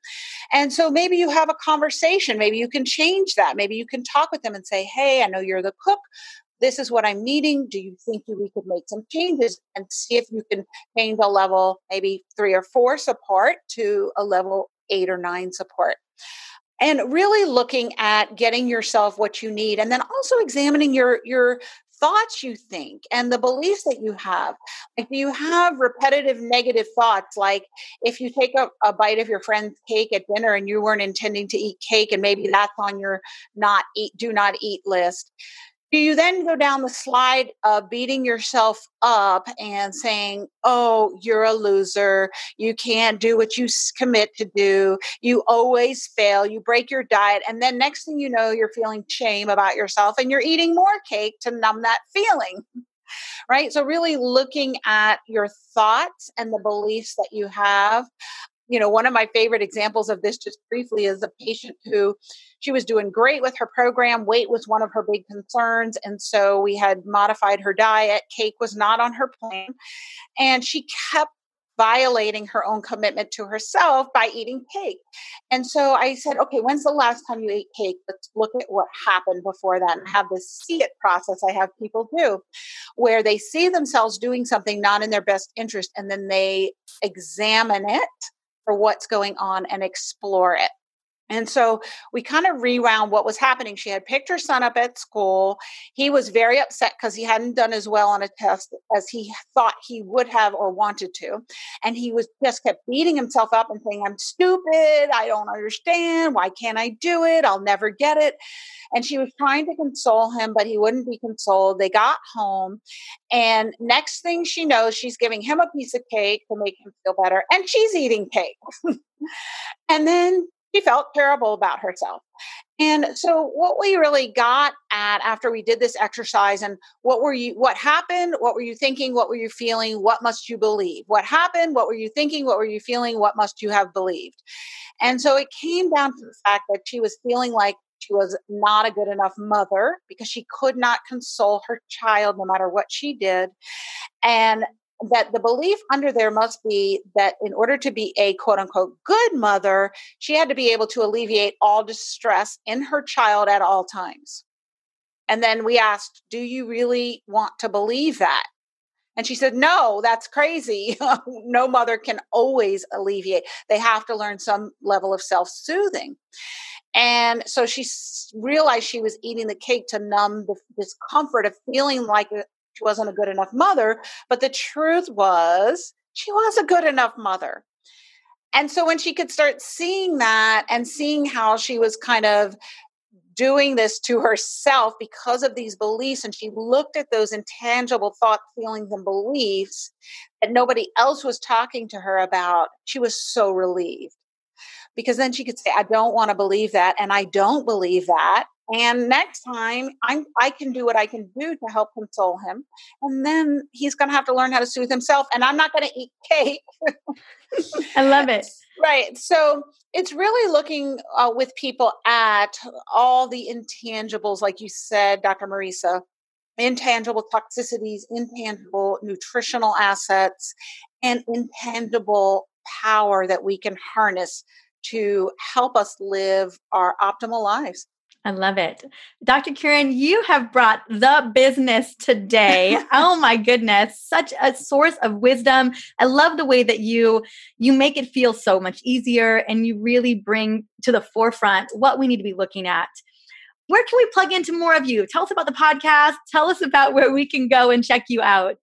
And so maybe you have a conversation. Maybe you can change that. Maybe you can talk with them and say, Hey, I know you're the cook. This is what I'm needing. Do you think we could make some changes and see if you can change a level, maybe three or four support to a level eight or nine support? and really looking at getting yourself what you need and then also examining your your thoughts you think and the beliefs that you have. Like, do you have repetitive negative thoughts? Like, if you take a, a, bite of your friend's cake at dinner and you weren't intending to eat cake, and maybe that's on your not eat, do not eat list, do you then go down the slide of beating yourself up and saying, oh, you're a loser. You can't do what you commit to do. You always fail. You break your diet. And then next thing you know, you're feeling shame about yourself and you're eating more cake to numb that feeling. Right. So, really looking at your thoughts and the beliefs that you have you know, one of my favorite examples of this, just briefly, is a patient who she was doing great with her program. Weight was one of her big concerns. And so we had modified her diet. Cake was not on her plan. And she kept violating her own commitment to herself by eating cake. And so I said, okay, when's the last time you ate cake? Let's look at what happened before that and have this see it process I have people do where they see themselves doing something not in their best interest and then they examine it for what's going on and explore it. And so we kind of rewound what was happening. She had picked her son up at school. He was very upset because he hadn't done as well on a test as he thought he would have or wanted to. And he was just kept beating himself up and saying, I'm stupid. I don't understand. Why can't I do it? I'll never get it. And she was trying to console him, but he wouldn't be consoled. They got home. And next thing she knows, she's giving him a piece of cake to make him feel better. And she's eating cake. and then she felt terrible about herself. And so what we really got at after we did this exercise and what were you what happened, what were you thinking, what were you feeling, what must you believe? What happened, what were you thinking, what were you feeling, what must you have believed? And so it came down to the fact that she was feeling like she was not a good enough mother because she could not console her child no matter what she did. And that the belief under there must be that in order to be a quote unquote good mother, she had to be able to alleviate all distress in her child at all times. And then we asked, Do you really want to believe that? And she said, No, that's crazy. no mother can always alleviate. They have to learn some level of self soothing. And so she realized she was eating the cake to numb the discomfort of feeling like uh, she wasn't a good enough mother. But the truth was, she was a good enough mother. And so when she could start seeing that and seeing how she was kind of doing this to herself because of these beliefs, and she looked at those intangible thoughts, feelings, and beliefs that nobody else was talking to her about, she was so relieved. Because then she could say, I don't want to believe that, and I don't believe that. And next time, I'm I can do what I can do to help console him, and then he's going to have to learn how to soothe himself. And I'm not going to eat cake. I love it. Right. So it's really looking uh, with people at all the intangibles, like you said, Dr. Mariza, intangible toxicities, intangible nutritional assets, and intangible power that we can harness to help us live our optimal lives. I love it. Dr. Kyrin, you have brought the business today. oh my goodness, such a source of wisdom. I love the way that you you make it feel so much easier and you really bring to the forefront what we need to be looking at. Where can we plug into more of you? Tell us about the podcast. Tell us about where we can go and check you out.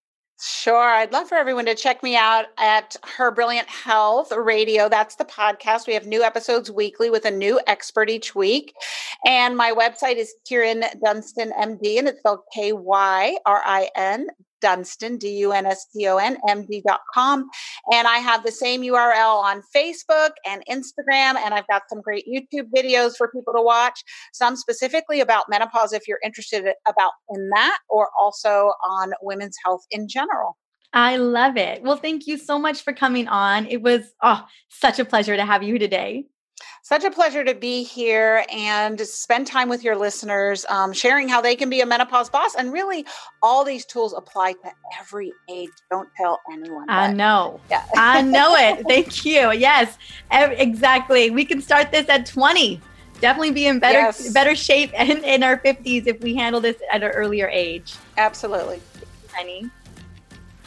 Sure. I'd love for everyone to check me out at Her Brilliant Health Radio. That's the podcast. We have new episodes weekly with a new expert each week. And my website is Kyrin Dunston MD, and it's spelled K Y R I N Dunston, D U N S T O N M D.com. And I have the same URL on Facebook and Instagram. And I've got some great YouTube videos for people to watch, some specifically about menopause if you're interested about in that, or also on women's health in general. I love it. Well, thank you so much for coming on. It was oh, such a pleasure to have you today. Such a pleasure to be here and spend time with your listeners, um, sharing how they can be a menopause boss. And really, all these tools apply to every age. Don't tell anyone. I know. Yeah. I know it. Thank you. Yes, exactly. We can start this at 20. Definitely be in better yes. better shape in, in our 50s if we handle this at an earlier age. Absolutely. Honey.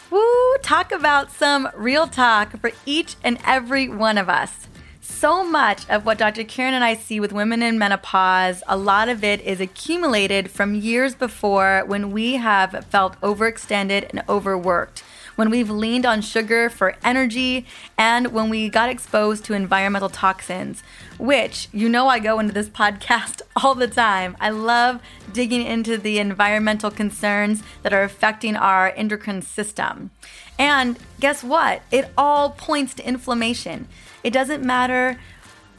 Woo, talk about some real talk for each and every one of us so much of what Dr. Kyrin and I see with women in menopause, a lot of it is accumulated from years before when we have felt overextended and overworked, when we've leaned on sugar for energy, and when we got exposed to environmental toxins, which you know I go into this podcast all the time. I love digging into the environmental concerns that are affecting our endocrine system. And guess what? It all points to inflammation. It doesn't matter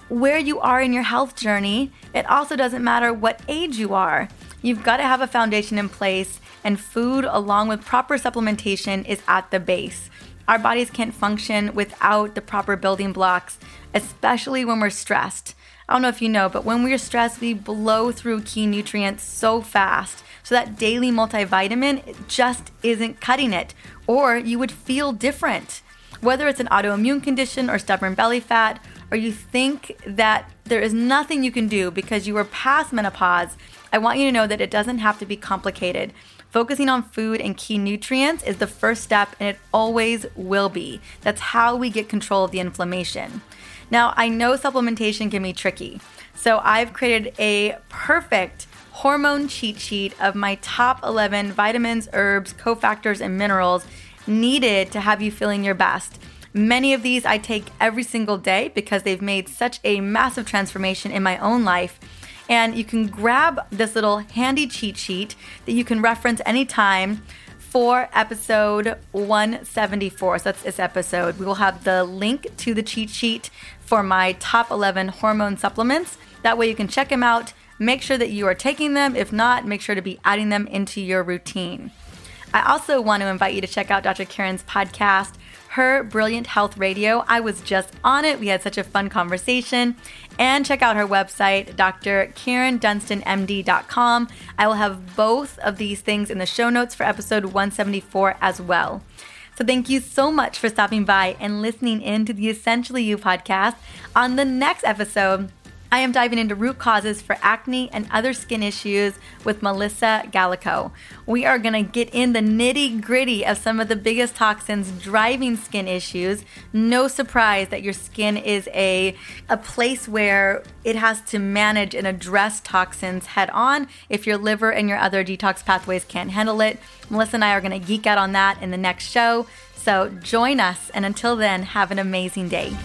where you are in your health journey. It also doesn't matter what age you are. You've got to have a foundation in place, and food, along with proper supplementation, is at the base. Our bodies can't function without the proper building blocks, especially when we're stressed. I don't know if you know, but when we're stressed, we blow through key nutrients so fast. So that daily multivitamin just isn't cutting it, or you would feel different. Whether it's an autoimmune condition or stubborn belly fat, or you think that there is nothing you can do because you are past menopause, I want you to know that it doesn't have to be complicated. Focusing on food and key nutrients is the first step, and it always will be. That's how we get control of the inflammation. Now, I know supplementation can be tricky, so I've created a perfect hormone cheat sheet of my top 11 vitamins, herbs, cofactors, and minerals needed to have you feeling your best. Many of these I take every single day because they've made such a massive transformation in my own life. And you can grab this little handy cheat sheet that you can reference anytime for episode 174. So that's this episode. We will have the link to the cheat sheet for my top 11 hormone supplements. That way you can check them out. Make sure that you are taking them. If not, make sure to be adding them into your routine. I also want to invite you to check out Dr. Kyrin's podcast her Brilliant Health Radio. I was just on it. We had such a fun conversation. And check out her website, drkyrindunstonmd.com. I will have both of these things in the show notes for episode 174 as well. So thank you so much for stopping by and listening in to the Essentially You podcast. On the next episode, I am diving into root causes for acne and other skin issues with Melissa Gallico. We are going to get in the nitty gritty of some of the biggest toxins driving skin issues. No surprise that your skin is a, a place where it has to manage and address toxins head on if your liver and your other detox pathways can't handle it. Melissa and I are going to geek out on that in the next show. So join us, and until then, have an amazing day.